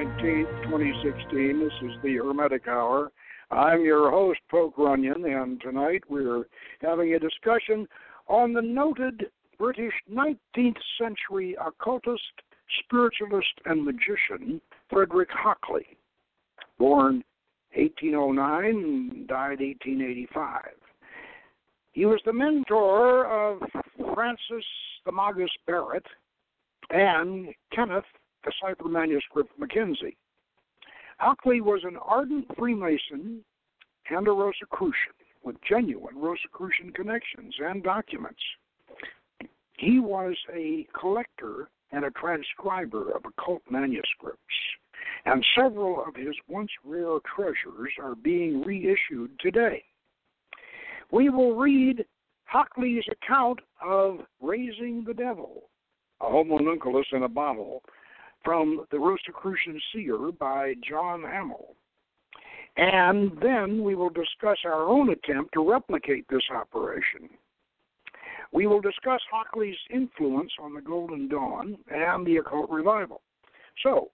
Thursday, May 19th, 2016. This is the Hermetic Hour. I'm your host, Poke Runyon, and tonight we're having a discussion on the noted British 19th century occultist, spiritualist, and magician, Frederick Hockley. Born 1809, and died 1885. He was the mentor of Francis the Magus Barrett and Kenneth the cipher manuscript Mackenzie. Hockley was an ardent Freemason and a Rosicrucian with genuine Rosicrucian connections and documents. He was a collector and a transcriber of occult manuscripts, and several of his once rare treasures are being reissued today. We will read Hockley's account of raising the devil, a homunculus in a bottle, from The Rosicrucian Seer by John Hamill. And then we will discuss our own attempt to replicate this operation. We will discuss Hockley's influence on the Golden Dawn and the occult revival. So,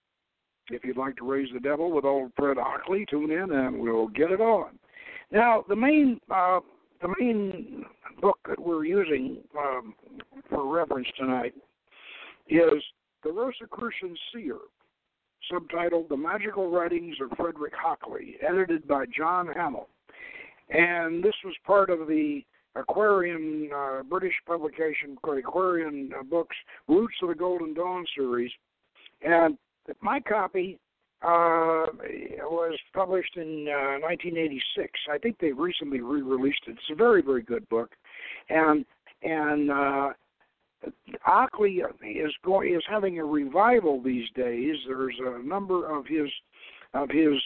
if you'd like to raise the devil with old Fred Hockley, tune in and we'll get it on. Now, the main uh, the main book that we're using um, for reference tonight is the Rosicrucian Seer, subtitled The Magical Writings of Frederick Hockley, edited by John Hamill. And this was part of the Aquarian uh, British publication, Aquarian uh, Books, Roots of the Golden Dawn series. And my copy uh, was published in uh, 1986. I think they recently re-released it. It's a very, very good book, and and uh, Hockley is going is having a revival these days. There's a number of his of his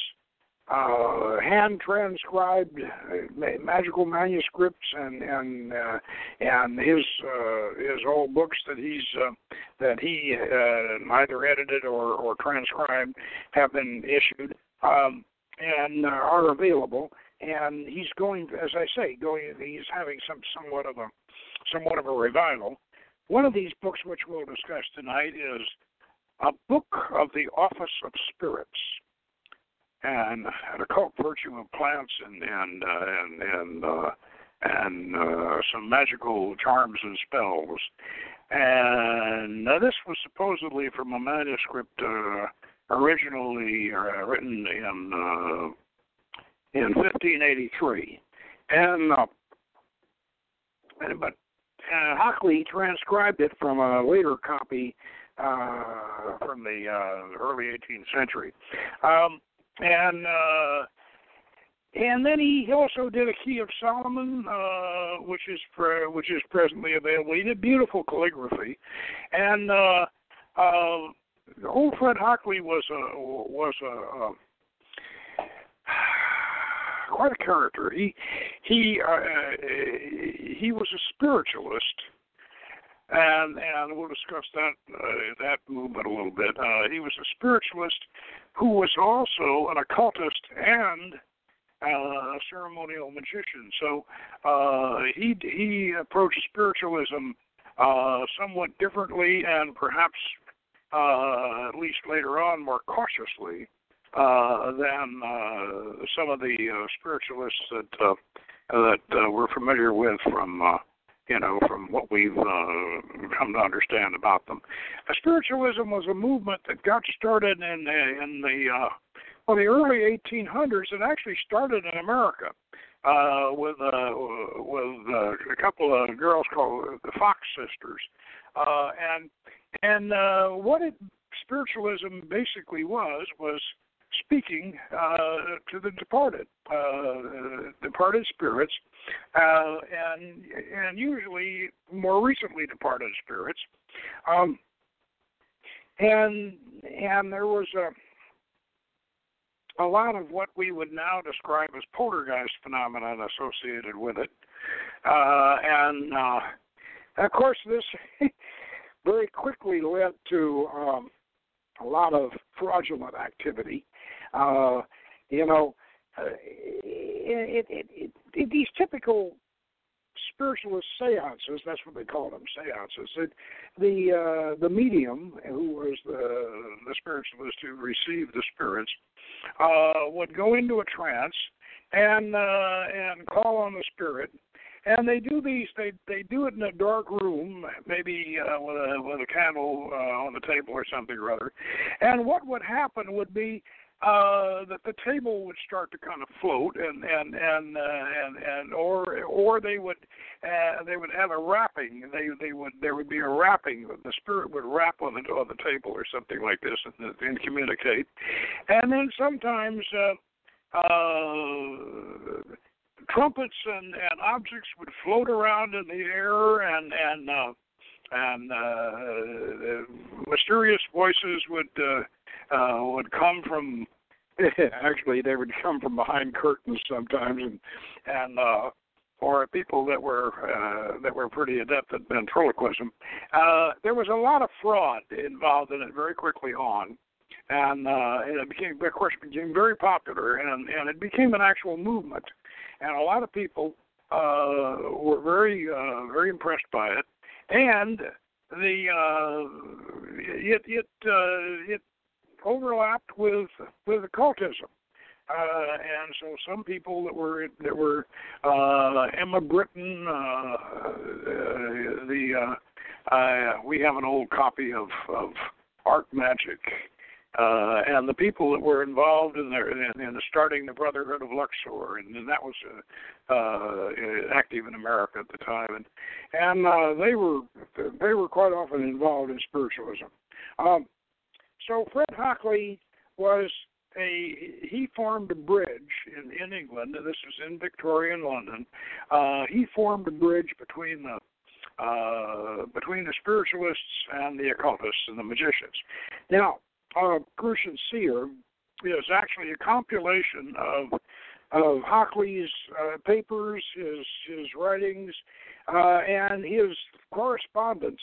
uh, hand transcribed uh, magical manuscripts and and uh, and his uh, his old books that he's uh, that he uh, either edited or or transcribed have been issued um, and uh, are available. And he's going, as I say, going. He's having some somewhat of a somewhat of a revival one of these books, which we'll discuss tonight, is a book of the Office of Spirits and an occult virtue of plants and and uh, and and uh, and uh, some magical charms and spells. And uh, this was supposedly from a manuscript uh, originally uh, written in uh, in 1583, and uh, but uh, Hockley transcribed it from a later copy uh, from the uh, early 18th century, um, and uh, and then he also did a Key of Solomon, uh, which is pre- which is presently available. He did beautiful calligraphy, and uh, uh, old Fred Hockley was a was a, a quite a character. He he uh, he was a spiritualist, and and we'll discuss that uh, that movement a little bit. Uh, he was a spiritualist who was also an occultist and uh, a ceremonial magician. So uh, he he approached spiritualism uh, somewhat differently, and perhaps uh, at least later on more cautiously uh, than uh, some of the uh, spiritualists that uh, that uh, we're familiar with from uh, you know from what we've uh, come to understand about them. Uh, spiritualism was a movement that got started in the, in the uh, well the early 1800s. It actually started in America. Uh, with uh, with uh, a couple of girls called the Fox Sisters, uh, and and uh, what it spiritualism basically was was speaking uh, to the departed, uh, departed spirits, uh, and and usually more recently departed spirits, um, and and there was a a lot of what we would now describe as poltergeist phenomenon associated with it, uh, and uh, of course this very quickly led to um, a lot of fraudulent activity uh, you know, uh, it, it, it, it, these typical spiritualist seances. That's what they call them, seances. It, the uh, the medium, who was the the spiritualist who received the spirits, uh, would go into a trance and uh, and call on the spirit. And they do these. They they do it in a dark room, maybe uh, with a with a candle uh, on the table or something or other. And what would happen would be uh, that the table would start to kind of float, and and and uh, and and or or they would uh, they would have a wrapping. They they would there would be a wrapping. The spirit would wrap on the on the table or something like this, and, and communicate. And then sometimes. Uh, uh, trumpets and, and objects would float around in the air, and and uh, and uh, mysterious voices would uh, uh, would come from actually they would come from behind curtains sometimes and and uh or people that were uh, that were pretty adept at ventriloquism. Uh, there was a lot of fraud involved in it very quickly on, and, uh, and it became, of course, became very popular, and and it became an actual movement, and a lot of people uh, were very uh, very impressed by it, and the uh, it it uh, it overlapped with with occultism. Uh, and so some people that were that were uh, Emma Britten, uh, uh, the uh, uh, we have an old copy of of Art Magic, uh, and the people that were involved in their in, in starting the Brotherhood of Luxor, and, and that was uh, uh, active in America at the time, and and uh, they were they were quite often involved in spiritualism. Um, so Fred Hockley was a he formed a bridge in in England. This was in Victorian London. Uh, he formed a bridge between the uh, between the spiritualists and the occultists and the magicians. Now, uh, Crucian Seer is actually a compilation of of Hockley's uh, papers, his his writings, uh, and his correspondence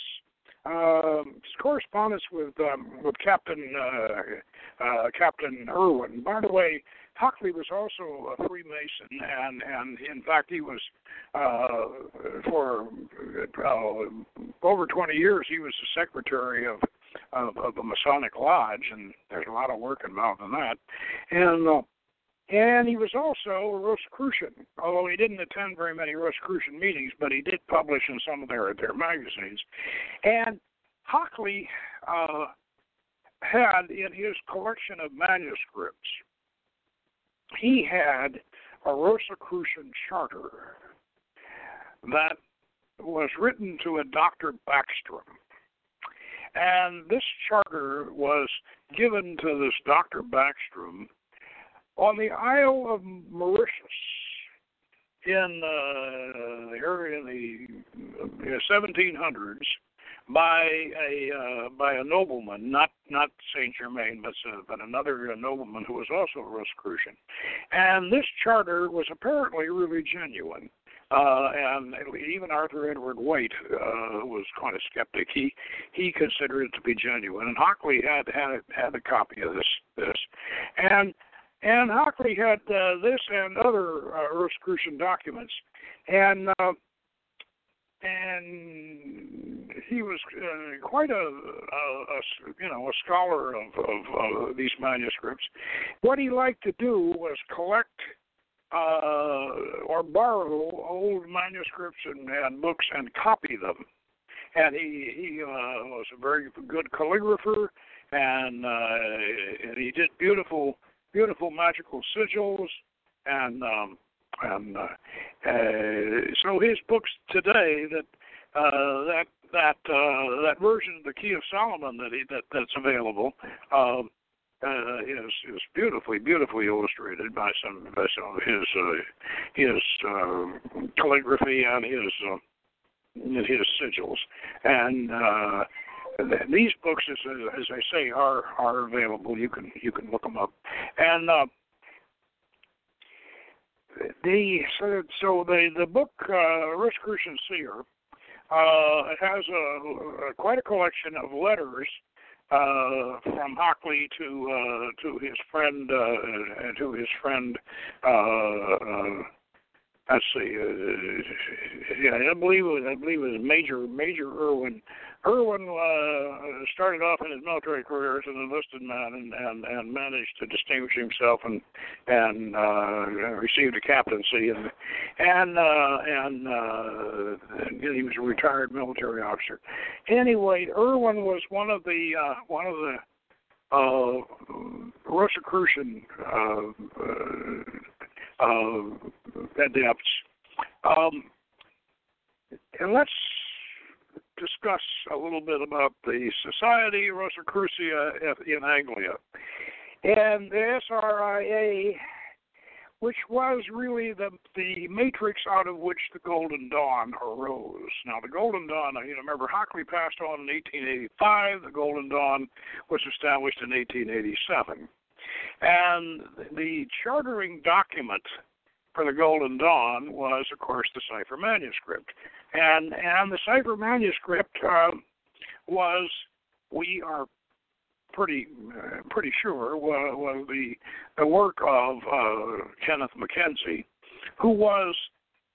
um, correspondence with um, with Captain uh, uh, Captain Irwin. By the way, Hockley was also a Freemason, and and in fact he was uh, for uh, over 20 years he was the secretary of, of of the Masonic Lodge, and there's a lot of work involved in that, and. Uh, and he was also a Rosicrucian, although he didn't attend very many Rosicrucian meetings, but he did publish in some of their their magazines. And Hockley uh, had in his collection of manuscripts, he had a Rosicrucian charter that was written to a Dr. Bacstrom. And this charter was given to this Dr. Bacstrom on the Isle of Mauritius in uh, the area in the uh, 1700s by a uh, by a nobleman, not not Saint Germain, but uh, but another nobleman who was also a Rosicrucian, and this charter was apparently really genuine. Uh, and even Arthur Edward Waite uh, was kind of skeptic. He he considered it to be genuine, and Hockley had had had a copy of this this, and and Hockley had uh, this and other uh, Rosicrucian documents, and uh, and he was uh, quite a, a, a, you know a scholar of, of, of these manuscripts. What he liked to do was collect uh, or borrow old manuscripts and, and books and copy them. And he he uh, was a very good calligrapher, and, uh, and he did beautiful beautiful magical sigils, and um, and uh, uh, so his books today that uh, that that uh, that version of the Key of Solomon that he that that's available. Uh, uh, is is beautifully beautifully illustrated by some by some of his uh, his uh, calligraphy and his uh, his sigils and uh, these books, as, as I say, are are available. You can you can look them up, and uh, the so, so the the book uh, Rosicrucian Seer uh, has a, a quite a collection of letters uh, from Hockley to uh, to his friend uh, to his friend uh, uh, let's see, uh, yeah, I believe it was, I believe it was Major Major Irwin. Irwin uh, started off in his military career as an enlisted man and, and, and managed to distinguish himself and and uh, received a captaincy and and uh, and uh, he was a retired military officer. Anyway, Irwin was one of the uh, one of the uh, Rosicrucian uh, uh, uh. Um, and let's discuss a little bit about the Society Rosicrucia in Anglia. And the SRIA which was really the the matrix out of which the Golden Dawn arose. Now, the Golden Dawn, you remember Hockley passed on in 1885. The Golden Dawn was established in 1887, and the chartering document for the Golden Dawn was, of course, the cipher manuscript, and and the cipher manuscript uh, was we are pretty uh, pretty sure was, was the the work of uh, Kenneth Mackenzie, who was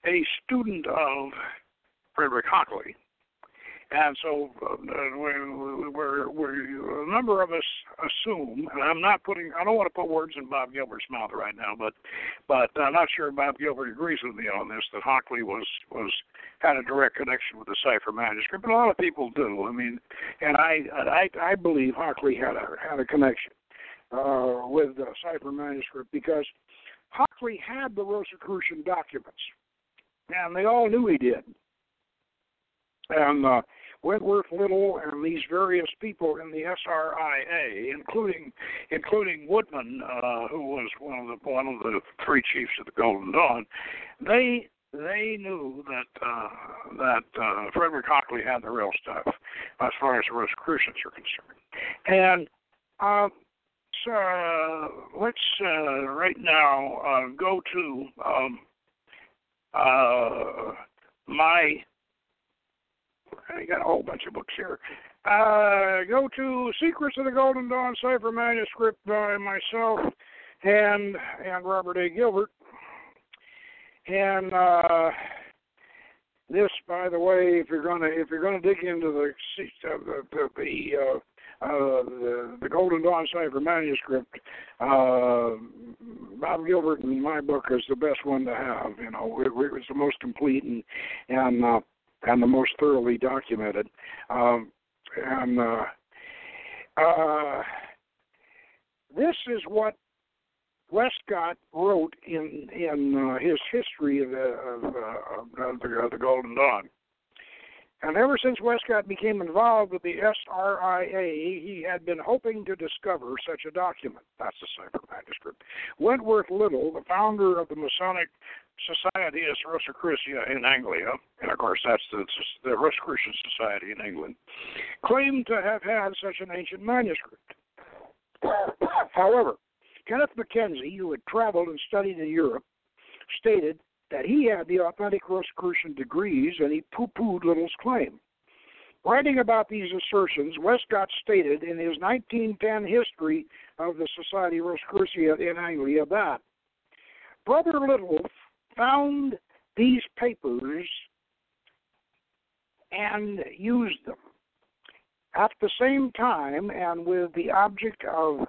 a student of Frederick Hockley, and so uh, we're, we're, we're, a number of us assume, and I'm not putting, I don't want to put words in Bob Gilbert's mouth right now, but but I'm not sure Bob Gilbert agrees with me on this that Hockley was was had a direct connection with the cipher manuscript, but a lot of people do. I mean, and I I I believe Hockley had a had a connection uh, with the cipher manuscript because Hockley had the Rosicrucian documents, and they all knew he did. And uh, Wentworth Little and these various people in the SRIA, including including Woodman, uh, who was one of the one of the three chiefs of the Golden Dawn, they they knew that uh, that uh, Frederick Hockley had the real stuff as far as the Rosicrucians are concerned, and uh, so let's uh, right now uh, go to um, uh, my I got a whole bunch of books here. Uh, go to Secrets of the Golden Dawn cipher manuscript by myself and and Robert A. Gilbert. And uh, this, by the way, if you're gonna if you're gonna dig into the the the, the uh, uh, the, the Golden Dawn cipher manuscript, uh, Bob Gilbert in my book is the best one to have. You know, it, it was the most complete and and uh, and the most thoroughly documented. Um, and uh, uh, this is what Westcott wrote in in uh, his history of the of, uh, of, the, of the Golden Dawn. And ever since Westcott became involved with the SRIA, he had been hoping to discover such a document. That's the cipher manuscript. Wentworth Little, the founder of the Masonic Societas Rosicruciana in Anglia, and of course that's the, the Rosicrucian Society in England, claimed to have had such an ancient manuscript. However, Kenneth Mackenzie, who had traveled and studied in Europe, stated that he had the authentic Rosicrucian degrees and he poo pooed Little's claim. Writing about these assertions, Westcott stated in his 1910 history of the Society Rosicrucia in Anglia that Brother Little found these papers and used them. At the same time, and with the object of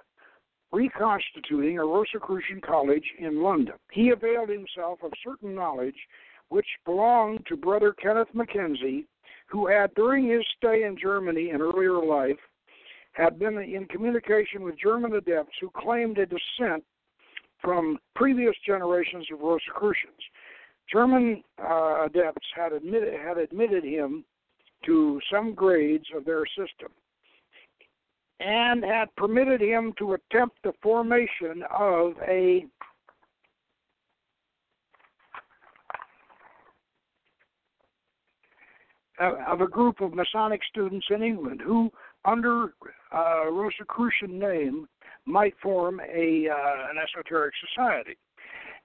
reconstituting a Rosicrucian college in London, he availed himself of certain knowledge which belonged to Brother Kenneth Mackenzie, who had, during his stay in Germany in earlier life, had been in communication with German adepts who claimed a descent from previous generations of Rosicrucians. German uh, adepts had admitted, had admitted him to some grades of their system and had permitted him to attempt the formation of a of a group of Masonic students in England who, under uh, Rosicrucian name, might form a uh, an esoteric society.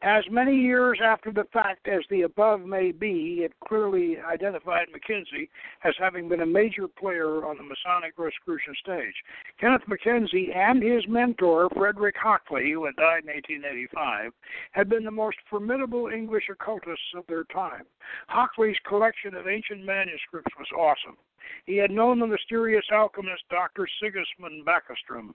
As many years after the fact as the above may be, it clearly identified Mackenzie as having been a major player on the Masonic Rosicrucian stage. Kenneth Mackenzie and his mentor, Frederick Hockley, who had died in 1885, had been the most formidable English occultists of their time. Hockley's collection of ancient manuscripts was awesome. He had known the mysterious alchemist Dr. Sigismund Backerstrom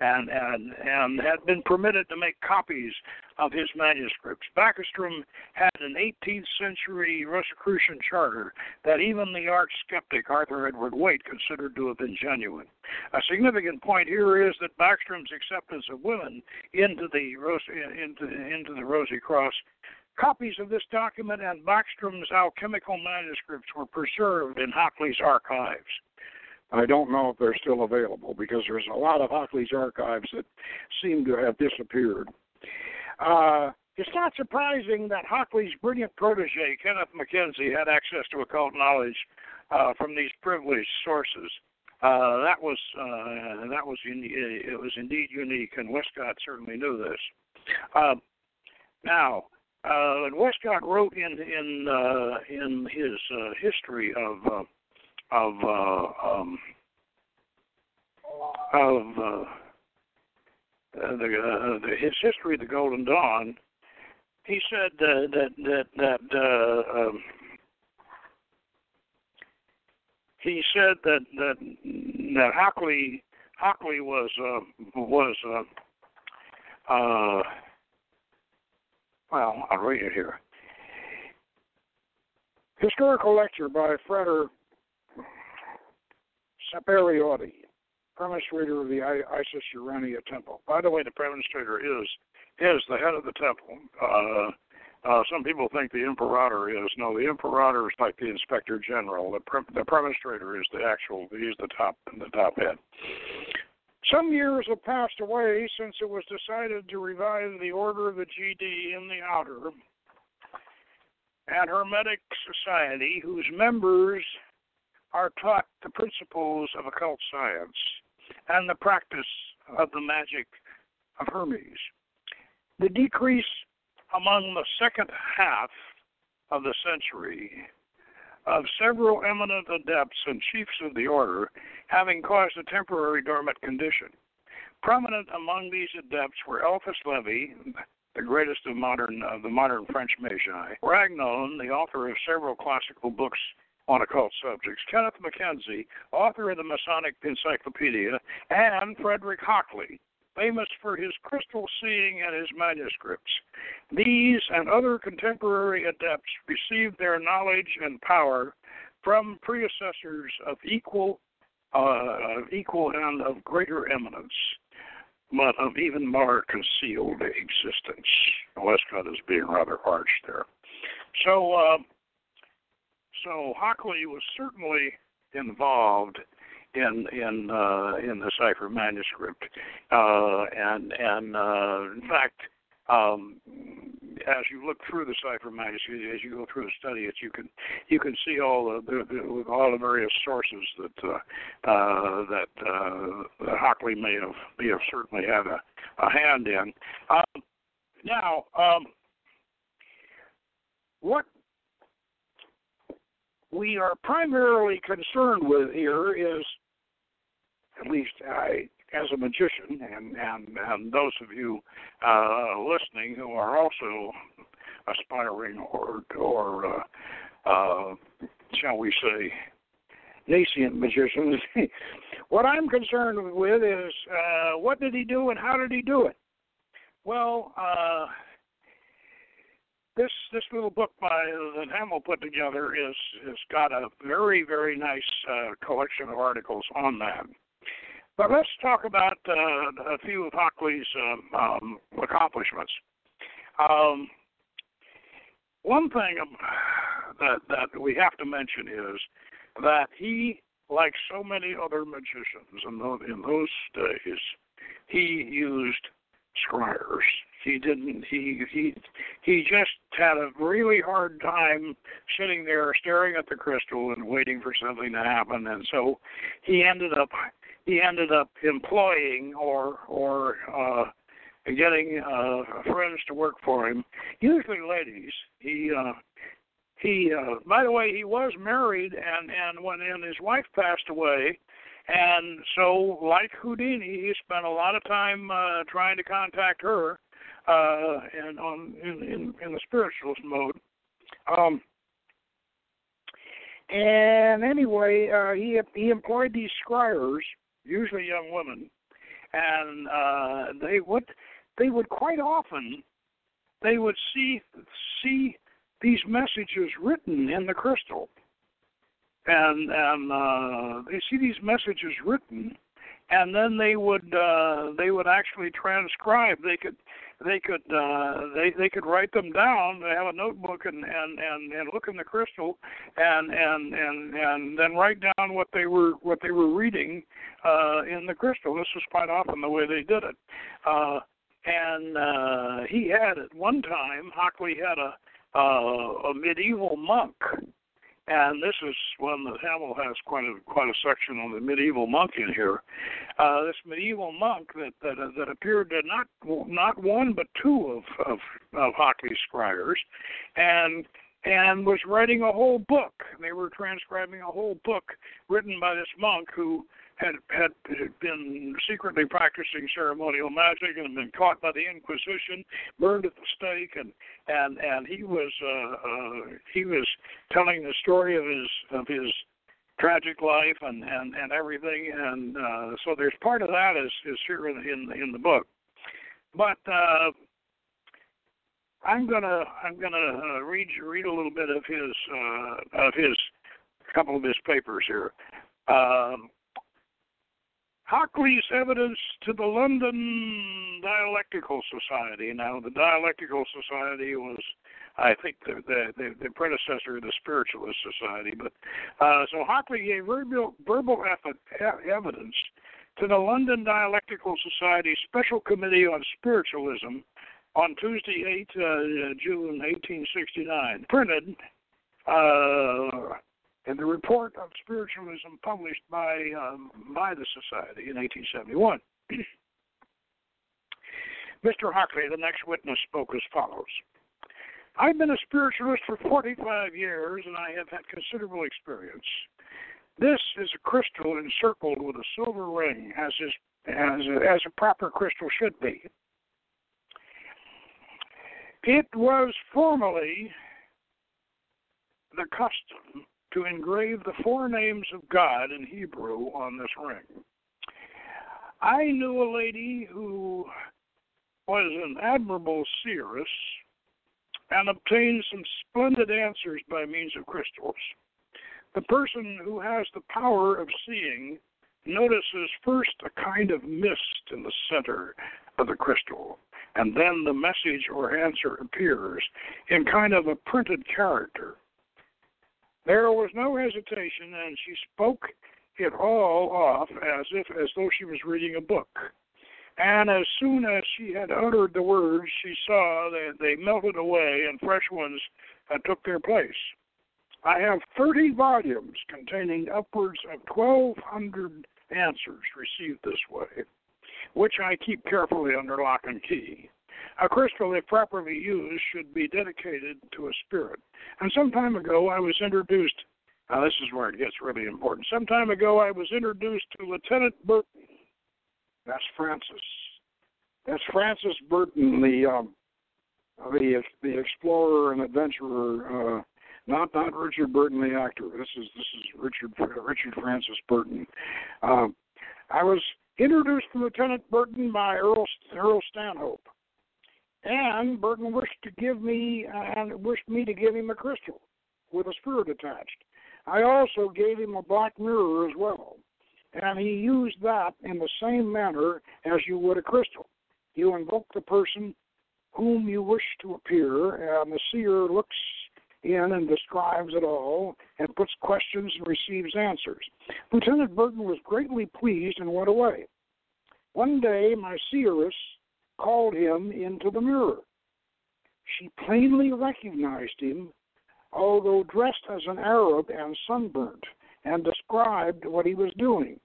and, and, and had been permitted to make copies of his manuscripts. Backerstrom had an 18th century Rosicrucian charter that even the arch skeptic Arthur Edward Waite considered to have been genuine. A significant point here is that Backerstrom's acceptance of women into the into into the Rosy Cross Copies of this document and Backerstrom's alchemical manuscripts were preserved in Hockley's archives. I don't know if they're still available because there's a lot of Hockley's archives that seem to have disappeared. Uh, it's not surprising that Hockley's brilliant protege, Kenneth Mackenzie, had access to occult knowledge uh, from these privileged sources. Uh, that was uh, that was it was indeed unique, and Westcott certainly knew this. Uh, now, uh, and Westcott wrote in in uh, in his uh, history of uh, of uh, um, of uh, uh, the, uh, the his history of the Golden Dawn. He said uh, that that that uh, um, he said that that that Hockley Hockley was uh, was uh, uh, well, I'll read it here. Historical lecture by Frater Sapere Aude, premonstrator of the Isis Urania Temple. By the way, the premonstrator is is the head of the temple. Uh, uh, some people think the imperator is. No, the imperator is like the inspector general. The, pre- the is the actual. He's the top the top head. Some years have passed away since it was decided to revive the Order of the GD in the Outer and Hermetic Society, whose members are taught the principles of occult science and the practice of the magic of Hermes. The decrease among the second half of the century of several eminent adepts and chiefs of the order having caused a temporary dormant condition. Prominent among these adepts were Eliphas Levi, the greatest of modern of the modern French magi, Ragon, the author of several classical books on occult subjects, Kenneth Mackenzie, author of the Masonic Encyclopedia, and Frederick Hockley, famous for his crystal seeing and his manuscripts. These and other contemporary adepts received their knowledge and power from predecessors of equal, uh, of equal and of greater eminence, but of even more concealed existence. Westcott is being rather harsh there. So, uh, so Hockley was certainly involved in in uh, in the cipher manuscript, uh, and and uh, in fact, um, as you look through the cipher manuscript, as you go through and study it, you can you can see all the, the, the all the various sources that uh, uh, that uh, Hockley may have may have certainly had a, a hand in. Um, now, um, what we are primarily concerned with here is at least I, as a magician, and and, and those of you uh, listening who are also aspiring or or uh, uh, shall we say nascent magicians. what I'm concerned with is uh, what did he do and how did he do it? Well, uh, this this little book by that Hamill put together is has got a very very nice uh, collection of articles on that. But let's talk about uh, a few of Hockley's um, um, accomplishments. Um, one thing that that we have to mention is that he, like so many other magicians in those, in those days, he used scryers. He didn't. He he he just had a really hard time sitting there staring at the crystal and waiting for something to happen, and so he ended up he ended up employing or or uh, getting uh, friends to work for him, usually ladies. He uh, he uh, by the way he was married and and when and his wife passed away. And so like houdini he spent a lot of time uh trying to contact her uh and on in in, in the spiritualist mode. Um and anyway uh he he employed these scryers usually young women and uh they would they would quite often they would see see these messages written in the crystal, and and uh, they see these messages written, and then they would uh, they would actually transcribe. They could they could uh, they they could write them down. They have a notebook and and and, and look in the crystal, and and and and then write down what they were what they were reading uh, in the crystal. This was quite often the way they did it. Uh, and uh, he had at one time, Hockley had a uh, a medieval monk, and this is one that Hamill has quite a quite a section on the medieval monk in here. Uh, this medieval monk that that uh, that appeared to not not one but two of of, of Hockley's scryers, and and was writing a whole book. They were transcribing a whole book written by this monk who had had been secretly practicing ceremonial magic and been caught by the Inquisition, burned at the stake, and and and he was uh, uh, he was telling the story of his of his tragic life and and and everything, and uh, so there's part of that is is here in in, in the book, but. Uh, I'm gonna I'm gonna uh, read read a little bit of his uh, of his couple of his papers here. Um, Hockley's evidence to the London Dialectical Society. Now, the Dialectical Society was, I think, the the, the predecessor of the Spiritualist Society. But uh, so Hockley gave verbal, verbal evidence to the London Dialectical Society Special Committee on Spiritualism on Tuesday, 8 uh, June 1869, printed. Uh, in the report of spiritualism published by um, by the society in 1871. Mr. Hockley, the next witness, spoke as follows. I've been a spiritualist for 45 years and I have had considerable experience. This is a crystal encircled with a silver ring, as is as a, as a proper crystal should be. It was formerly the custom to engrave the four names of God in Hebrew on this ring. I knew a lady who was an admirable seeress and obtained some splendid answers by means of crystals. The person who has the power of seeing notices first a kind of mist in the center of the crystal, and then the message or answer appears in kind of a printed character. There was no hesitation, and she spoke it all off as if as though she was reading a book. And as soon as she had uttered the words, she saw that they melted away and fresh ones took their place. I have 30 volumes containing upwards of 1,200 answers received this way, which I keep carefully under lock and key. A crystal, if properly used, should be dedicated to a spirit. And some time ago, I was introduced. Now, this is where it gets really important. Some time ago, I was introduced to Lieutenant Burton. That's Francis. That's Francis Burton, the um, the the explorer and adventurer. Uh, not not Richard Burton, the actor. This is this is Richard Richard Francis Burton. Um, I was introduced to Lieutenant Burton by Earl Earl Stanhope. And Burton wished to give me uh, and wished me to give him a crystal with a spirit attached. I also gave him a black mirror as well, and he used that in the same manner as you would a crystal. You invoke the person whom you wish to appear, and the seer looks in and describes it all and puts questions and receives answers. Lieutenant Burton was greatly pleased and went away. One day, my seeress called him into the mirror. She plainly recognized him, although dressed as an Arab and sunburnt, and described what he was doing.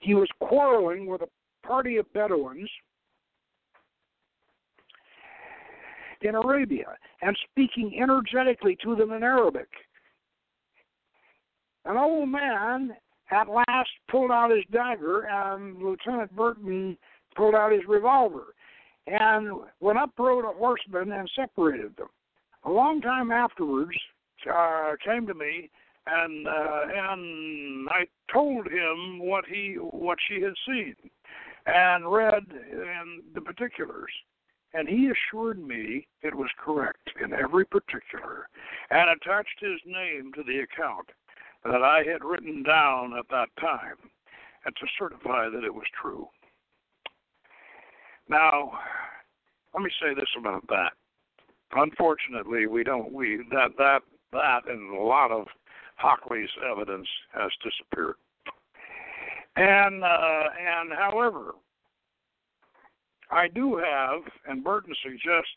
He was quarreling with a party of Bedouins in Arabia and speaking energetically to them in Arabic. An old man at last pulled out his dagger, and Lieutenant Burton pulled out his revolver and went up rode a horseman and separated them. A long time afterwards, uh, came to me and uh, and I told him what he what she had seen and read in the particulars. And he assured me it was correct in every particular and attached his name to the account that I had written down at that time and to certify that it was true. Now, let me say this about that. Unfortunately, we don't we that that that and a lot of Hockley's evidence has disappeared. And uh, and however, I do have, and Burton suggests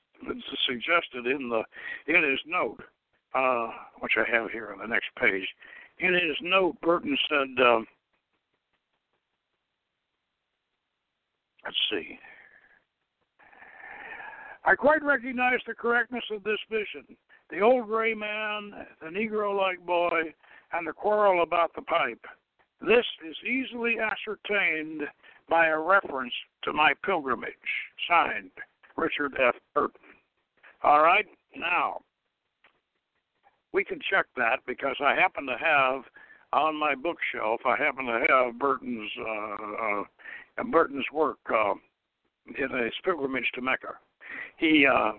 suggested in the in his note, uh, which I have here on the next page. In his note, Burton said, uh, "Let's see." I quite recognize the correctness of this vision. The old gray man, the Negro like boy, and the quarrel about the pipe. This is easily ascertained by a reference to my pilgrimage. Signed, Richard F. Burton. All right, now, we can check that because I happen to have on my bookshelf, I happen to have Burton's uh, uh, Burton's work uh, in his pilgrimage to Mecca he uh,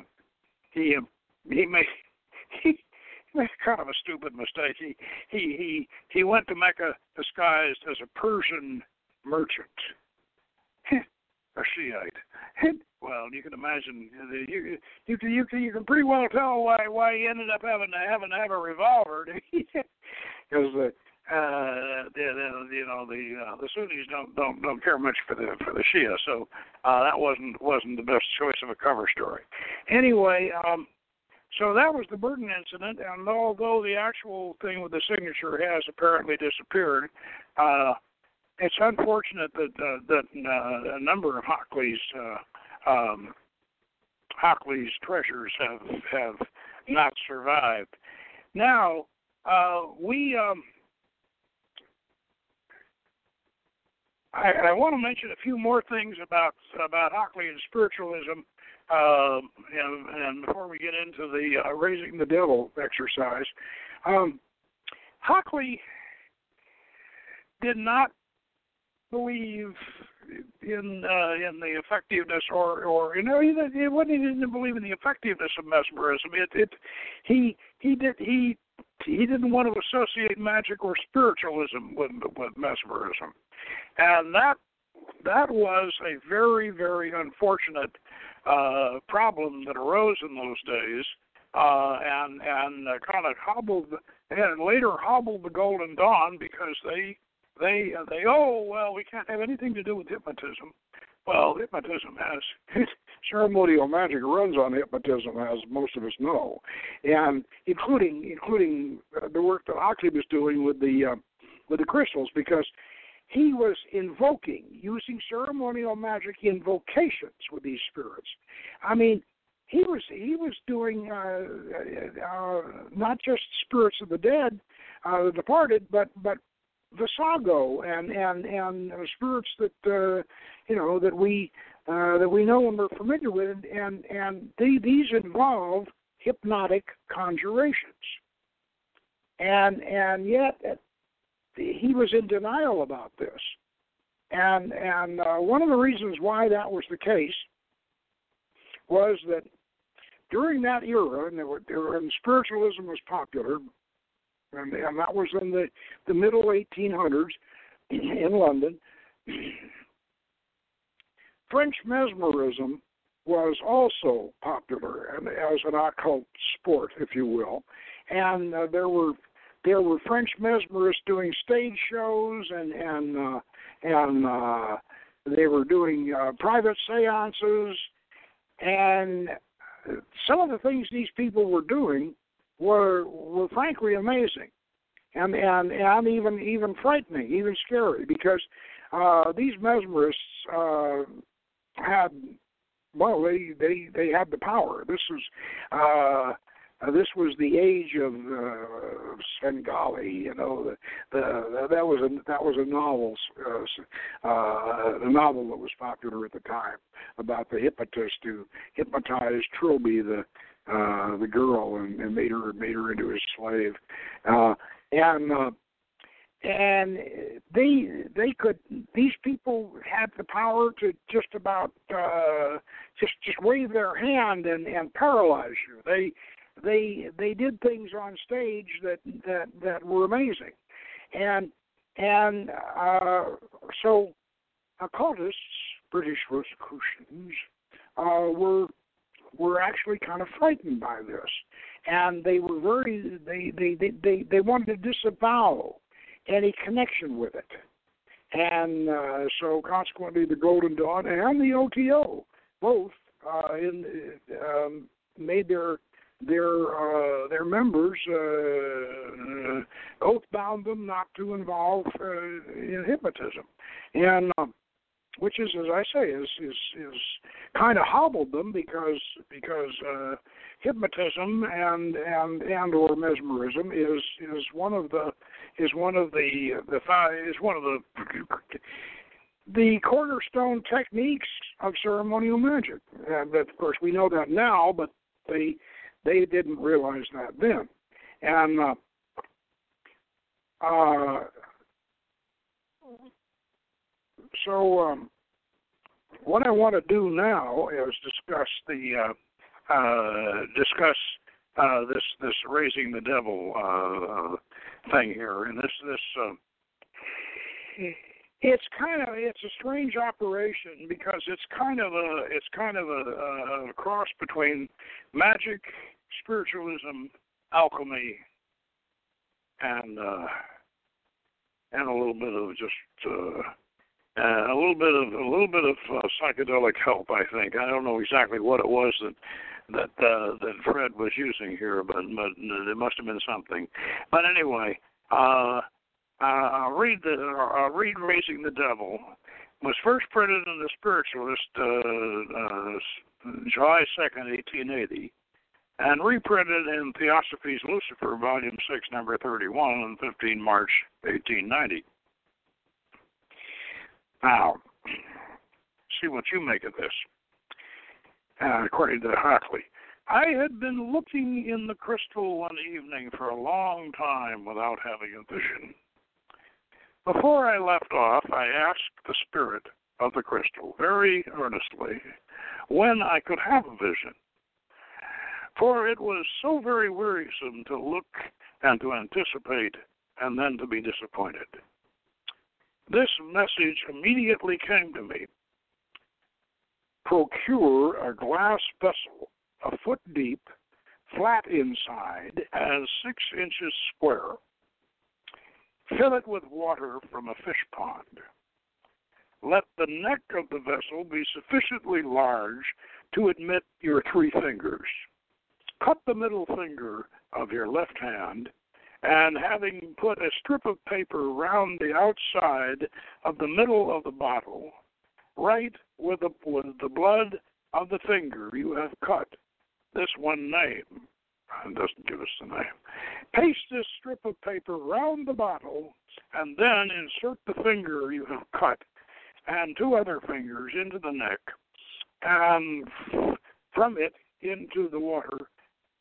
he he made he made kind of a stupid mistake. He he he he went to Mecca disguised as a Persian merchant, a Shiite. well, you can imagine you you can you can you can pretty well tell why why he ended up having to having to have a revolver because uh, uh, the, the, you know the uh, the Sunnis don't don't don't care much for the for the Shia, so uh, that wasn't wasn't the best choice of a cover story. Anyway, um, so that was the Burton incident, and although the actual thing with the signature has apparently disappeared, uh, it's unfortunate that uh, that uh, a number of Hockley's uh, um, Hockley's treasures have have not survived. Now uh, we. Um, I, I want to mention a few more things about about Hockley and spiritualism, uh, and, and before we get into the uh, raising the devil exercise, um, Hockley did not believe in uh, in the effectiveness or or you know he, he he didn't believe in the effectiveness of mesmerism. It it he he did he he didn't want to associate magic or spiritualism with with mesmerism, and that that was a very very unfortunate uh, problem that arose in those days, uh, and and uh, kind of hobbled and later hobbled the Golden Dawn because they they uh, they oh well we can't have anything to do with hypnotism. Well, hypnotism has ceremonial magic runs on hypnotism, as most of us know, and including including uh, the work that Hockley was doing with the uh, with the crystals, because he was invoking using ceremonial magic invocations with these spirits. I mean, he was he was doing uh, uh, not just spirits of the dead, uh, the departed, but but Visago and and and spirits that uh, you know that we uh, that we know and we're familiar with, and and they, these involve hypnotic conjurations, and and yet uh, he was in denial about this, and and uh, one of the reasons why that was the case was that during that era, and, there were, there were, and spiritualism was popular, and, and that was in the the middle 1800s in London. French mesmerism was also popular as an occult sport, if you will, and uh, there were there were French mesmerists doing stage shows and and uh, and uh, they were doing uh, private seances, and some of the things these people were doing were were frankly amazing, and and and even even frightening, even scary, because uh, these mesmerists uh, had well, they they they had the power. This was uh, this was the age of uh, Svengali. You know, the, the that was a that was a novel, uh, uh, a novel that was popular at the time about the hypnotist who hypnotized Trilby, the uh, the girl, and, and made her made her into his slave. Uh, and uh, and they they could these people had the power to just about uh just just wave their hand and and paralyze you they they they did things on stage that that that were amazing, and and uh, so occultists, British Rosicrucians, uh, were were actually kind of frightened by this, and they were very they they they they, they wanted to disavow any connection with it, and uh, so consequently the Golden Dawn and the OTO both uh, in um, made their their uh, their members uh, oath bound them not to involve uh, in hypnotism, and uh, which is, as I say, is is is kind of hobbled them because because uh, hypnotism and and and or mesmerism is is one of the is one of the the is one of the the cornerstone techniques of ceremonial magic. And of course, we know that now, but they they didn't realize that then. And uh, uh, so, um, what I want to do now is discuss the uh, uh, discuss uh, this this raising the devil uh, thing here, and this this. Uh, it's kind of it's a strange operation because it's kind of a it's kind of a, a cross between magic, spiritualism, alchemy, and uh, and a little bit of just uh, a little bit of a little bit of uh, psychedelic help. I think I don't know exactly what it was that that uh, that Fred was using here, but but it must have been something. But anyway. Uh, uh, I'll read the I'll read Raising the Devil was first printed in the Spiritualist uh, uh, July second, eighteen eighty, and reprinted in Theosophy's Lucifer, Volume six, number thirty one, on fifteen March eighteen ninety. Now, see what you make of this. Uh, according to Hockley. I had been looking in the crystal one evening for a long time without having a vision. Before I left off, I asked the spirit of the crystal very earnestly when I could have a vision, for it was so very wearisome to look and to anticipate and then to be disappointed. This message immediately came to me procure a glass vessel a foot deep, flat inside, and six inches square Fill it with water from a fish pond. Let the neck of the vessel be sufficiently large to admit your three fingers. Cut the middle finger of your left hand, and having put a strip of paper round the outside of the middle of the bottle, write with the, with the blood of the finger you have cut this one name it doesn't give us the name. Paste this strip of paper round the bottle, and then insert the finger you have cut and two other fingers into the neck, and from it into the water,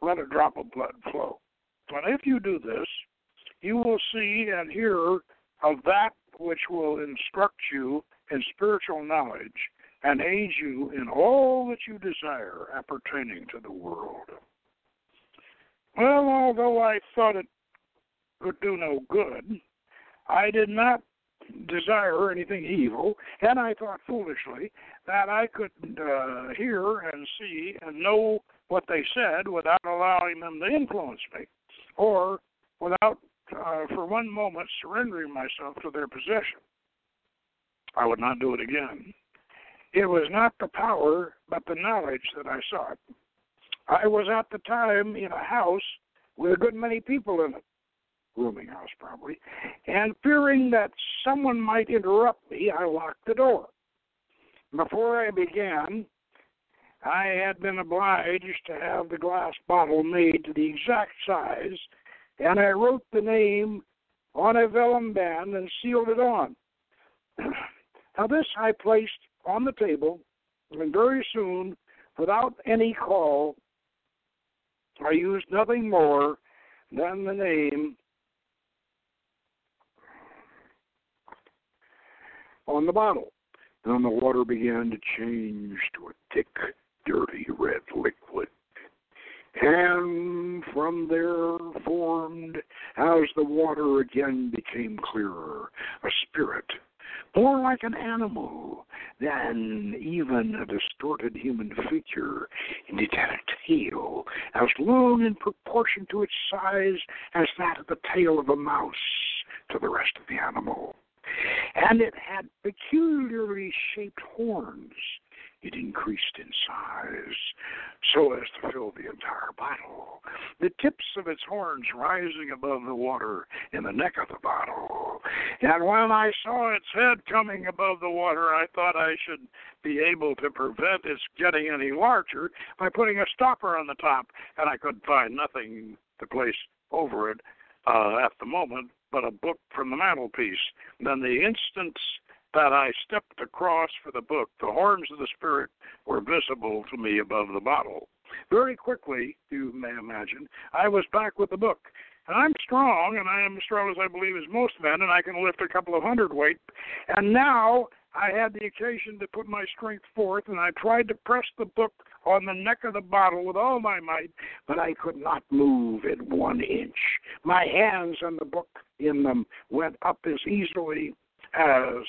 let a drop of blood flow. And if you do this, you will see and hear of that which will instruct you in spiritual knowledge and aid you in all that you desire appertaining to the world. Well, although I thought it could do no good, I did not desire anything evil, and I thought foolishly that I could uh, hear and see and know what they said without allowing them to influence me, or without, uh, for one moment, surrendering myself to their possession. I would not do it again. It was not the power, but the knowledge that I sought. I was at the time in a house with a good many people in it, rooming house probably, and fearing that someone might interrupt me, I locked the door. Before I began, I had been obliged to have the glass bottle made to the exact size, and I wrote the name on a vellum band and sealed it on. now, this I placed on the table, and very soon, without any call, I used nothing more than the name on the bottle. Then the water began to change to a thick, dirty red liquid. And from there formed, as the water again became clearer, a spirit more like an animal than even a distorted human figure. And it had a tail as long in proportion to its size as that of the tail of a mouse to the rest of the animal. And it had peculiarly shaped horns it increased in size so as to fill the entire bottle, the tips of its horns rising above the water in the neck of the bottle. And when I saw its head coming above the water, I thought I should be able to prevent its getting any larger by putting a stopper on the top, and I could find nothing to place over it uh, at the moment but a book from the mantelpiece. Then the instant that I stepped across for the book, the horns of the Spirit were visible to me above the bottle. Very quickly, you may imagine, I was back with the book. And I'm strong, and I am as strong as I believe as most men, and I can lift a couple of hundredweight. And now I had the occasion to put my strength forth, and I tried to press the book on the neck of the bottle with all my might, but I could not move it one inch. My hands and the book in them went up as easily as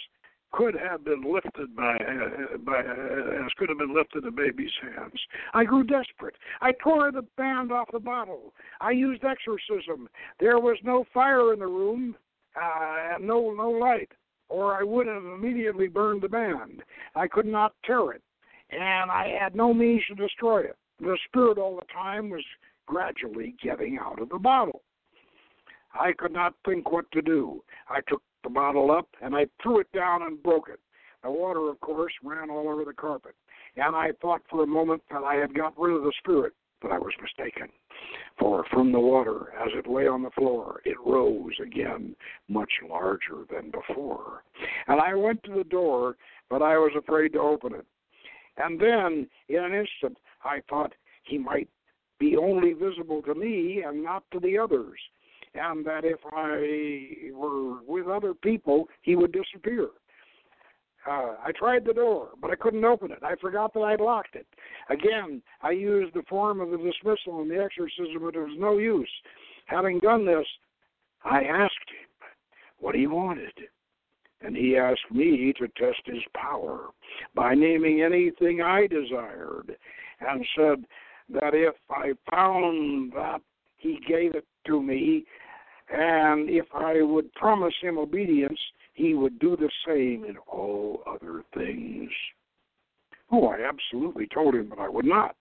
could have been lifted by, uh, by uh, as could have been lifted a baby's hands. I grew desperate. I tore the band off the bottle. I used exorcism. There was no fire in the room, uh, no no light, or I would have immediately burned the band. I could not tear it, and I had no means to destroy it. The spirit all the time was gradually getting out of the bottle. I could not think what to do. I took the bottle up and I threw it down and broke it. The water, of course, ran all over the carpet, and I thought for a moment that I had got rid of the spirit, but I was mistaken. For from the water, as it lay on the floor, it rose again, much larger than before. And I went to the door, but I was afraid to open it. And then, in an instant, I thought he might be only visible to me and not to the others and that if I were with other people, he would disappear. Uh, I tried the door, but I couldn't open it. I forgot that I'd locked it. Again, I used the form of the dismissal and the exorcism, but it was no use. Having done this, I asked him what he wanted. And he asked me to test his power by naming anything I desired, and said that if I found that he gave it to me, and if I would promise him obedience, he would do the same in all other things. Oh, I absolutely told him that I would not,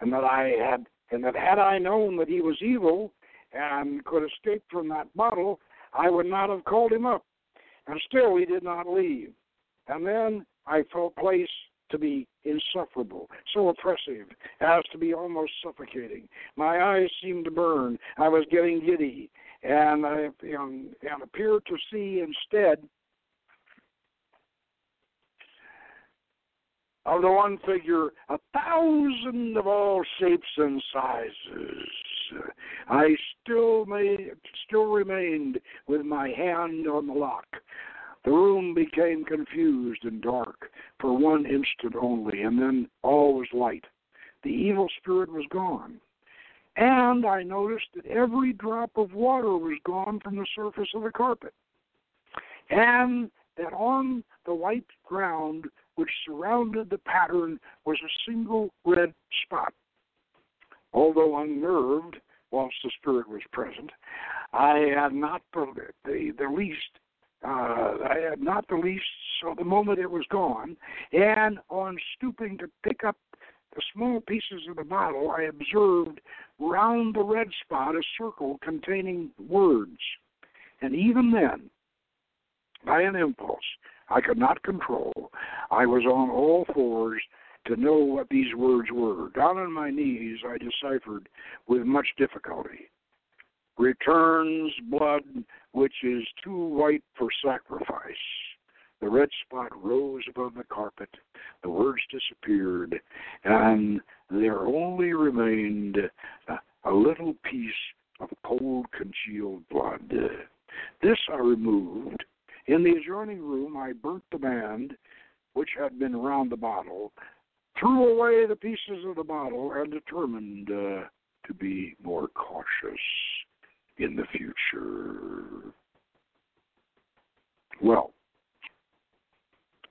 and that I had, and that had I known that he was evil and could escape from that bottle, I would not have called him up. And still, he did not leave. And then I felt place to be insufferable, so oppressive as to be almost suffocating. My eyes seemed to burn. I was getting giddy, and I and, and appeared to see instead of the one figure a thousand of all shapes and sizes. I still made, still remained with my hand on the lock. The room became confused and dark for one instant only, and then all was light. The evil spirit was gone. And I noticed that every drop of water was gone from the surface of the carpet. And that on the white ground which surrounded the pattern was a single red spot. Although unnerved whilst the spirit was present, I had not the, the, least Uh, I had not the least, so the moment it was gone, and on stooping to pick up the small pieces of the bottle, I observed round the red spot a circle containing words. And even then, by an impulse I could not control, I was on all fours to know what these words were. Down on my knees, I deciphered with much difficulty. Returns blood which is too white for sacrifice. The red spot rose above the carpet. The words disappeared, and there only remained a little piece of cold congealed blood. This I removed. In the adjoining room, I burnt the band which had been around the bottle, threw away the pieces of the bottle, and determined uh, to be more cautious in the future. Well,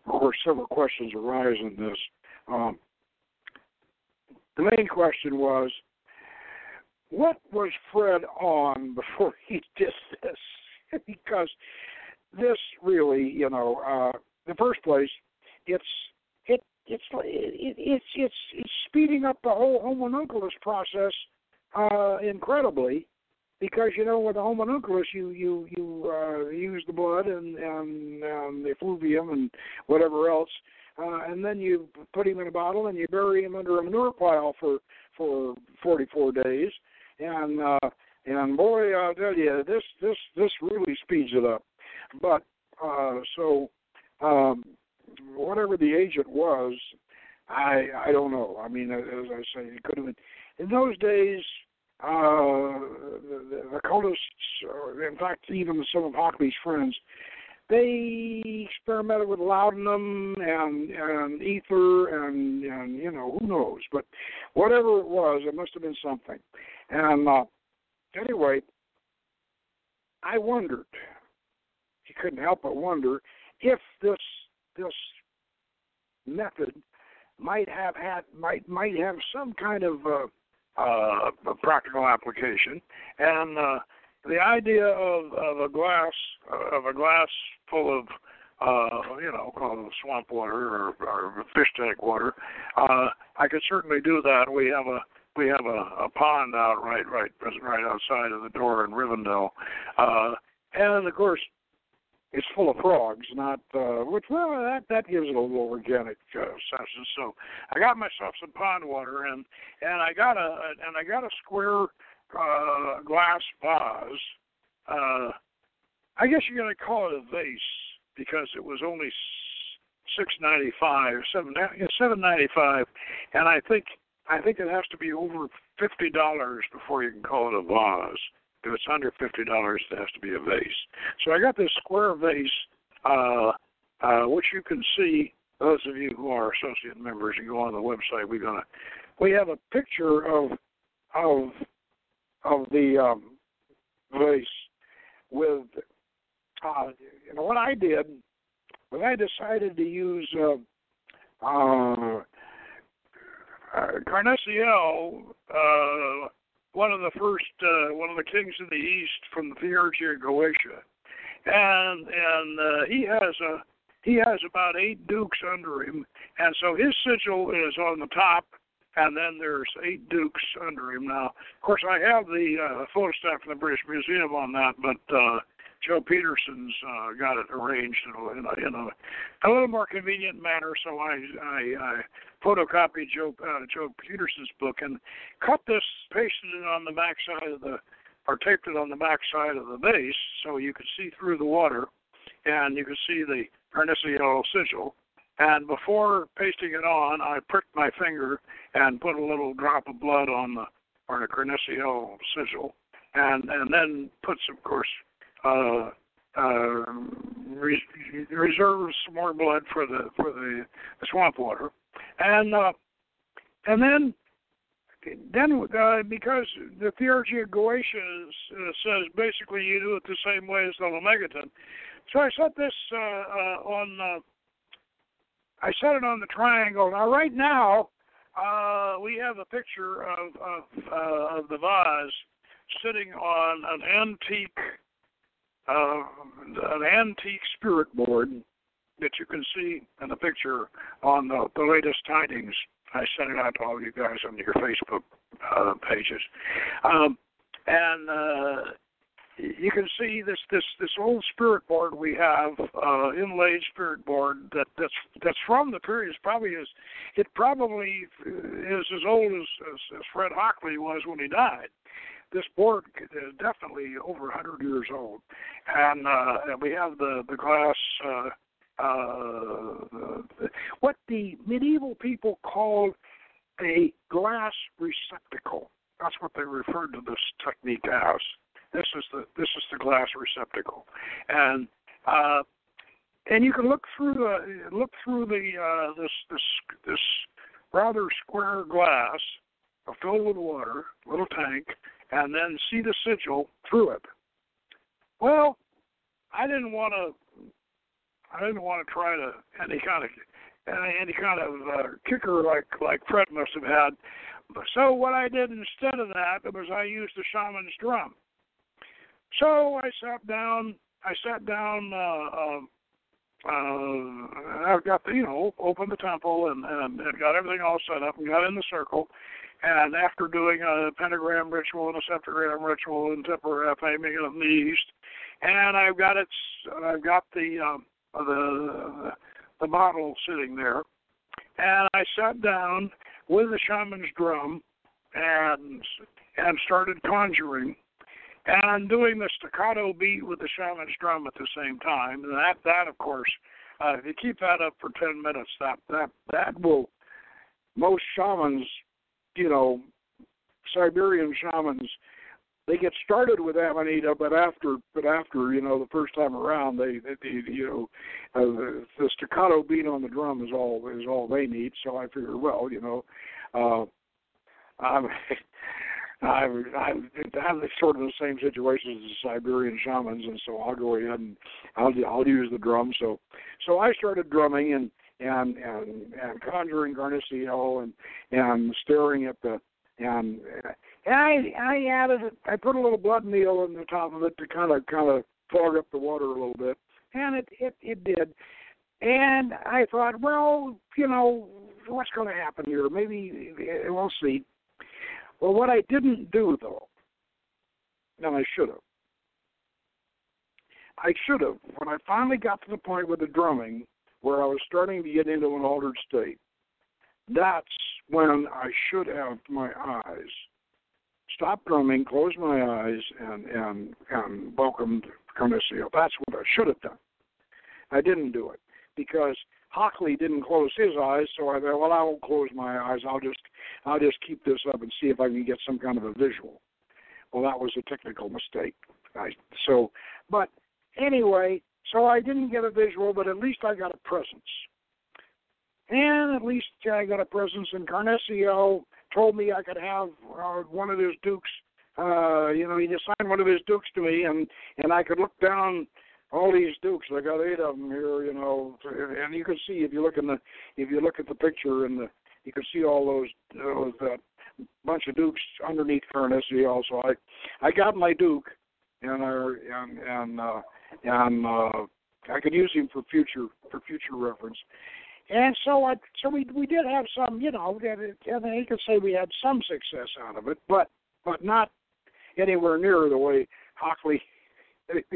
of course, several questions arise in this. Um, the main question was, what was Fred on before he did this? because this really, you know, uh, in the first place, it's it it's it, it's it's it's speeding up the whole homunculus process uh, incredibly because you know with the homunculus you you you uh, use the blood and and um, the effluvium and whatever else, uh, and then you put him in a bottle and you bury him under a manure pile for for 44 days, and uh, and boy I'll tell you this this this really speeds it up, but uh, so. Um, whatever the agent was, I I don't know. I mean, as I say, it could have been in those days the, the occultists, or in fact, even some of Hockley's friends, they experimented with laudanum and and ether and and you know who knows, but whatever it was, it must have been something. And uh, anyway, I wondered. He couldn't help but wonder if this this method might have had might might have some kind of uh, uh, a practical application. And uh, the idea of, of a glass of a glass full of uh, you know, called swamp water or, or fish tank water. Uh, I could certainly do that. We have a we have a, a pond out right right right outside of the door in Rivendell, uh, and of course it's full of frogs, not uh, which well that that gives it a little organic uh, sense. So I got myself some pond water and and I got a and I got a square uh, glass vase. Uh, I guess you're gonna call it a vase because it was only six ninety five, seven seven ninety five, and I think I think it has to be over fifty dollars before you can call it a vase. If it's under fifty dollars, it has to be a vase. So I got this square vase, uh, uh, which you can see. Those of you who are associate members, you go on the website. We're gonna we have a picture of of of the um, vase with uh, you know what I did when I decided to use uh, uh, uh, one of the first, uh, one of the kings of the east from the Theurgia of Goetia, and and uh, he has a he has about eight dukes under him, and so his sigil is on the top, and then there's eight dukes under him. Now, of course, I have the uh, photostat from the British Museum on that, but uh, Joe Peterson's uh, got it arranged in a, in a, in a, a little more convenient manner. So I I, I photocopied Joe uh, Joe Peterson's book and cut this, pasted it on the back side of the, or taped it on the back side of the base so you could see through the water, and you could see the Carnesiel sigil. And before pasting it on, I pricked my finger and put a little drop of blood on the on the Carnesiel sigil, and and then puts, of course, uh, uh, re- reserves some more blood for the for the, the swamp water, and uh, and then then uh, because the Theurgia Goetia uh, says basically you do it the same way as the Lemegeton. So I set this uh, uh, on. Uh, I set it on the triangle. Now, right now, uh, we have a picture of of, of the vase sitting on an antique uh, an antique spirit board that you can see in the picture on the, the latest tidings. I sent it out to all you guys on your Facebook uh, pages. Um, and uh, you can see this this this old spirit board we have uh inlaid spirit board that that's that's from the period it's probably is it probably is as old as, as as fred hockley was when he died this board is definitely over hundred years old and uh we have the the glass uh uh what the medieval people called a glass receptacle that's what they referred to this technique as this is the this is the glass receptacle, and uh, and you can look through the look through the uh, this this this rather square glass filled with water, little tank, and then see the sigil through it. Well, I didn't want to. I didn't want to try to any kind of any kind of uh, kicker like like Fred must have had. So what I did instead of that was I used the shaman's drum. So I sat down. I sat down. Uh, uh, uh, I've got the, you know, opened the temple and, and, and got everything all set up and got in the circle. And after doing a pentagram ritual and a septagram ritual and temporary aiming in the east, and I've got it. I've got the um, the the model sitting there, and I sat down with the shaman's drum and and started conjuring and I'm doing the staccato beat with the shaman's drum at the same time. And that, that of course, uh, if you keep that up for ten minutes, that that that will. Most shamans, you know, Siberian shamans, they get started with amanita, but after, but after, you know, the first time around, they, they, they you know, uh, the, the staccato beat on the drum is all is all they need. So I figure, well, you know, uh, I'm I'm I'm I'm sort of the same situation as the Siberian shamans, and so I'll go ahead and I'll I'll use the drum. So so I started drumming and and and and conjuring Carnesiel and and staring at the and and I I added I put a little blood meal on the top of it to kind of kind of fog up the water a little bit, and it it it did. And I thought, well, you know, what's going to happen here? Maybe eh, we'll see. Well, what I didn't do, though, and I should have, I should have, when I finally got to the point with the drumming where I was starting to get into an altered state, that's when I should have my eyes stop drumming, close my eyes, and and and welcome Carnesiel. That's what I should have done. I didn't do it because Hockley didn't close his eyes, so I thought, well, I won't close my eyes. I'll just, I'll just keep this up and see if I can get some kind of a visual. Well, that was a technical mistake. I, so, but anyway, so I didn't get a visual, but at least I got a presence. And at least I got a presence. in Carnesiel told me I could have uh, one of his dukes. Uh, you know, he assigned one of his dukes to me, and and I could look down all these dukes. I got eight of them here, you know, and you can see if you look in the if you look at the picture and the you can see all those those that bunch of dukes underneath Carnesiel. Also, I I got my duke, and I and and uh, and uh, I could use him for future for future reference. And so I so we we did have some, you know, and you could say we had some success out of it, but but not anywhere near the way Hockley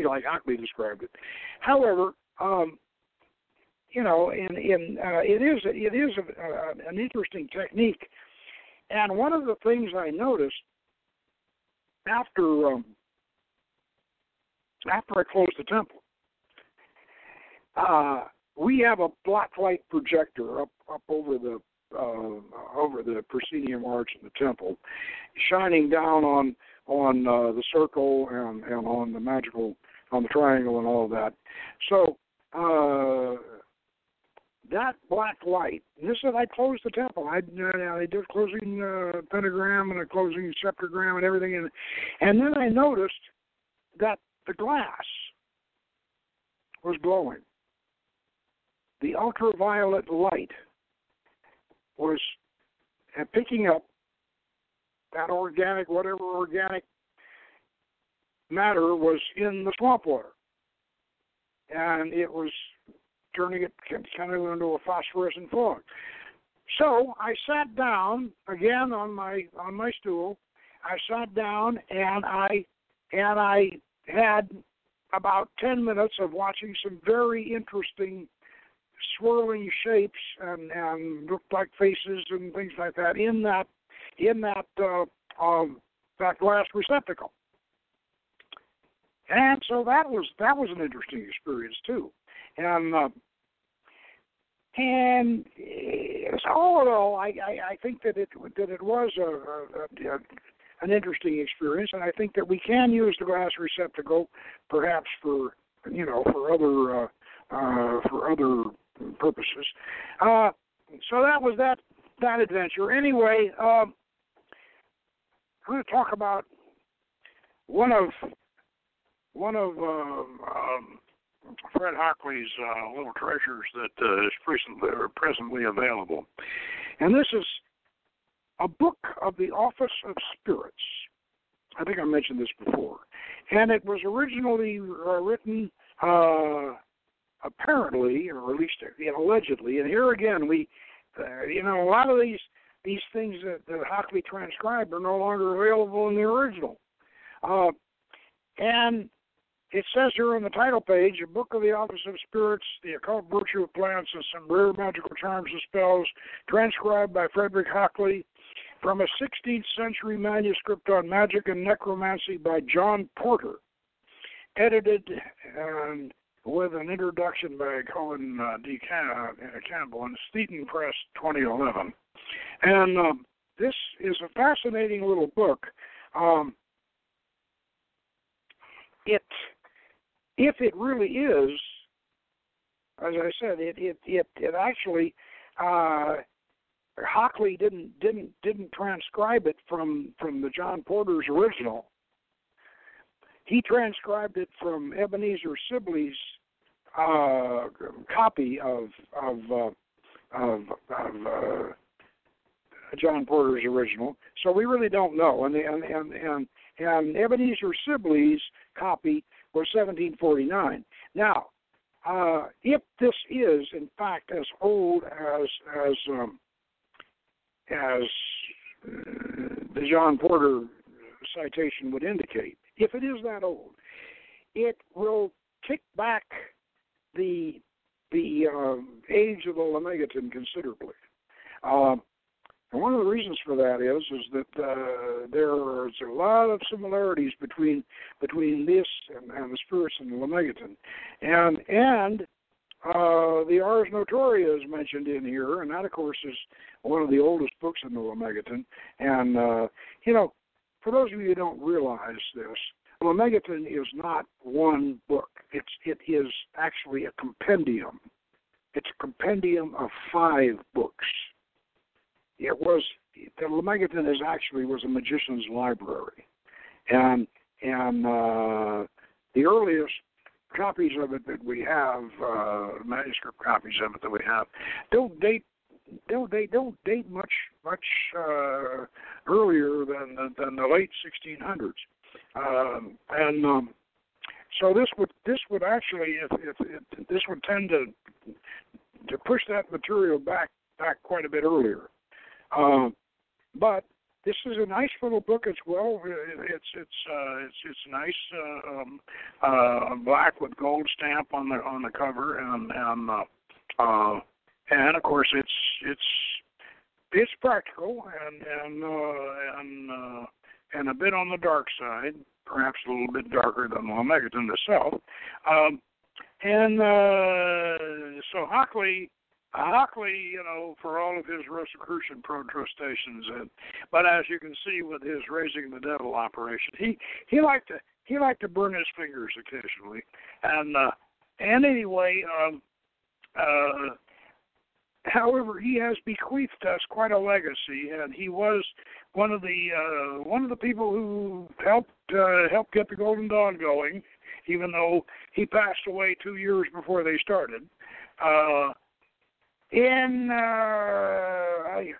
like Hockley described it. However, um, you know, in in uh, it is it is a, uh, an interesting technique, and one of the things I noticed after um, after I closed the temple, uh, we have a black light projector up up over the uh, over the proscenium arch in the temple, shining down on on uh, the circle and, and on the magical on the triangle and all of that. So uh, that black light. This is I closed the temple. I uh, I did closing uh, pentagram and a closing septagram and everything, and and then I noticed that the glass was glowing. The ultraviolet light was uh, picking up that organic, whatever organic matter was in the swamp water. And it was turning it kind of into a phosphorescent fog. So I sat down again on my on my stool. I sat down and I and I had about 10 minutes of watching some very interesting swirling shapes and and looked like faces and things like that in that in that uh, um, that glass receptacle. And so that was that was an interesting experience too, and uh, and so all in all, I, I I think that it that it was a, a, a an interesting experience, and I think that we can use the glass receptacle perhaps for you know for other uh, uh, for other purposes. Uh, so that was that that adventure. Anyway, um, I'm going to talk about one of one of um, um, Fred Hockley's uh, little treasures that uh, is presently, presently available, and this is a book of the Office of Spirits. I think I mentioned this before, and it was originally uh, written uh, apparently, or at least allegedly. And here again, we, uh, you know, a lot of these these things that, that Hockley transcribed are no longer available in the original. Uh, and it says here on the title page, a book of the Office of Spirits, the occult virtue of plants, and some rare magical charms and spells, transcribed by Frederick Hockley from a 16th century manuscript on magic and necromancy by John Porter, edited and with an introduction by Colin uh, D. Uh, Campbell in Teitan Press 2011. And um, this is a fascinating little book. Um, it, if it really is, as I said, it it it, it actually uh, Hockley didn't didn't didn't transcribe it from from the John Porter's original. He transcribed it from Ebenezer Sibly's uh, copy of of uh, of, of uh, John Porter's original, so we really don't know. And and and and, and Ebenezer Sibly's copy was 1749. Now, uh, if this is in fact as old as as um, as uh, the John Porter citation would indicate, if it is that old, it will kick back the the uh, age of the Lemegeton considerably. Uh, and one of the reasons for that is is that uh, there's a lot of similarities between between this and, and the spirits in the Lemegeton, and and uh, the Ars Notoria is mentioned in here, and that of course is one of the oldest books in the Lemegeton. And uh, you know, for those of you who don't realize this, well, Lemegeton is not one book. It's it is actually a compendium. It's a compendium of five books. It was the Lemegeton is actually was a magician's library, and and uh, the earliest copies of it that we have, uh, manuscript copies of it that we have, don't date don't they don't date much much uh, earlier than than the late 1600s. Um, and um, so this would this would actually if, if, if this would tend to to push that material back back quite a bit earlier. Um, but this is a nice little book as well. It's it's uh, it's it's nice uh, um, uh, black with gold stamp on the on the cover and and uh, uh, and of course it's it's it's practical and and uh, and uh, and a bit on the dark side, perhaps a little bit darker than the Lemegeton itself. Um, and uh, so Hockley, Hockley, you know, for all of his Rosicrucian protestations, and but as you can see with his raising the devil operation, he he liked to he liked to burn his fingers occasionally, and uh, and anyway, um, uh, however, he has bequeathed us quite a legacy, and he was one of the uh, one of the people who helped uh, help get the Golden Dawn going, even though he passed away two years before they started. Uh, in uh, I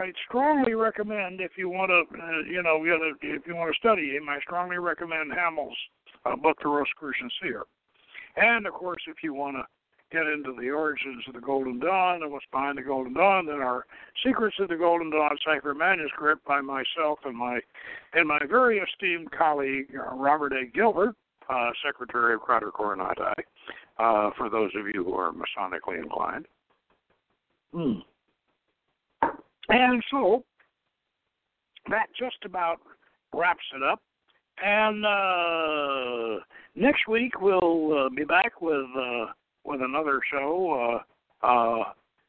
I strongly recommend if you want to uh, you know if you want to study him, I strongly recommend Hamill's uh, book, The Rosicrucian Seer, and of course if you want to get into the origins of the Golden Dawn and what's behind the Golden Dawn, then our Secrets of the Golden Dawn cipher manuscript by myself and my and my very esteemed colleague uh, Robert A. Gilbert. uh, Secretary of Quatuor Coronati, uh, for those of you who are Masonically inclined. Hmm. And so that just about wraps it up. And uh, next week we'll uh, be back with uh, with another show. Uh, uh,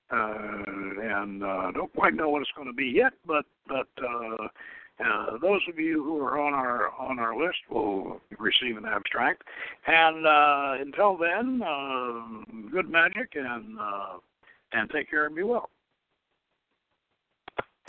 uh, and uh, don't quite know what it's going to be yet, but but uh, uh, those of you who are on our on our list will receive an abstract. And uh, until then, uh, good magic and uh, and take care and be well.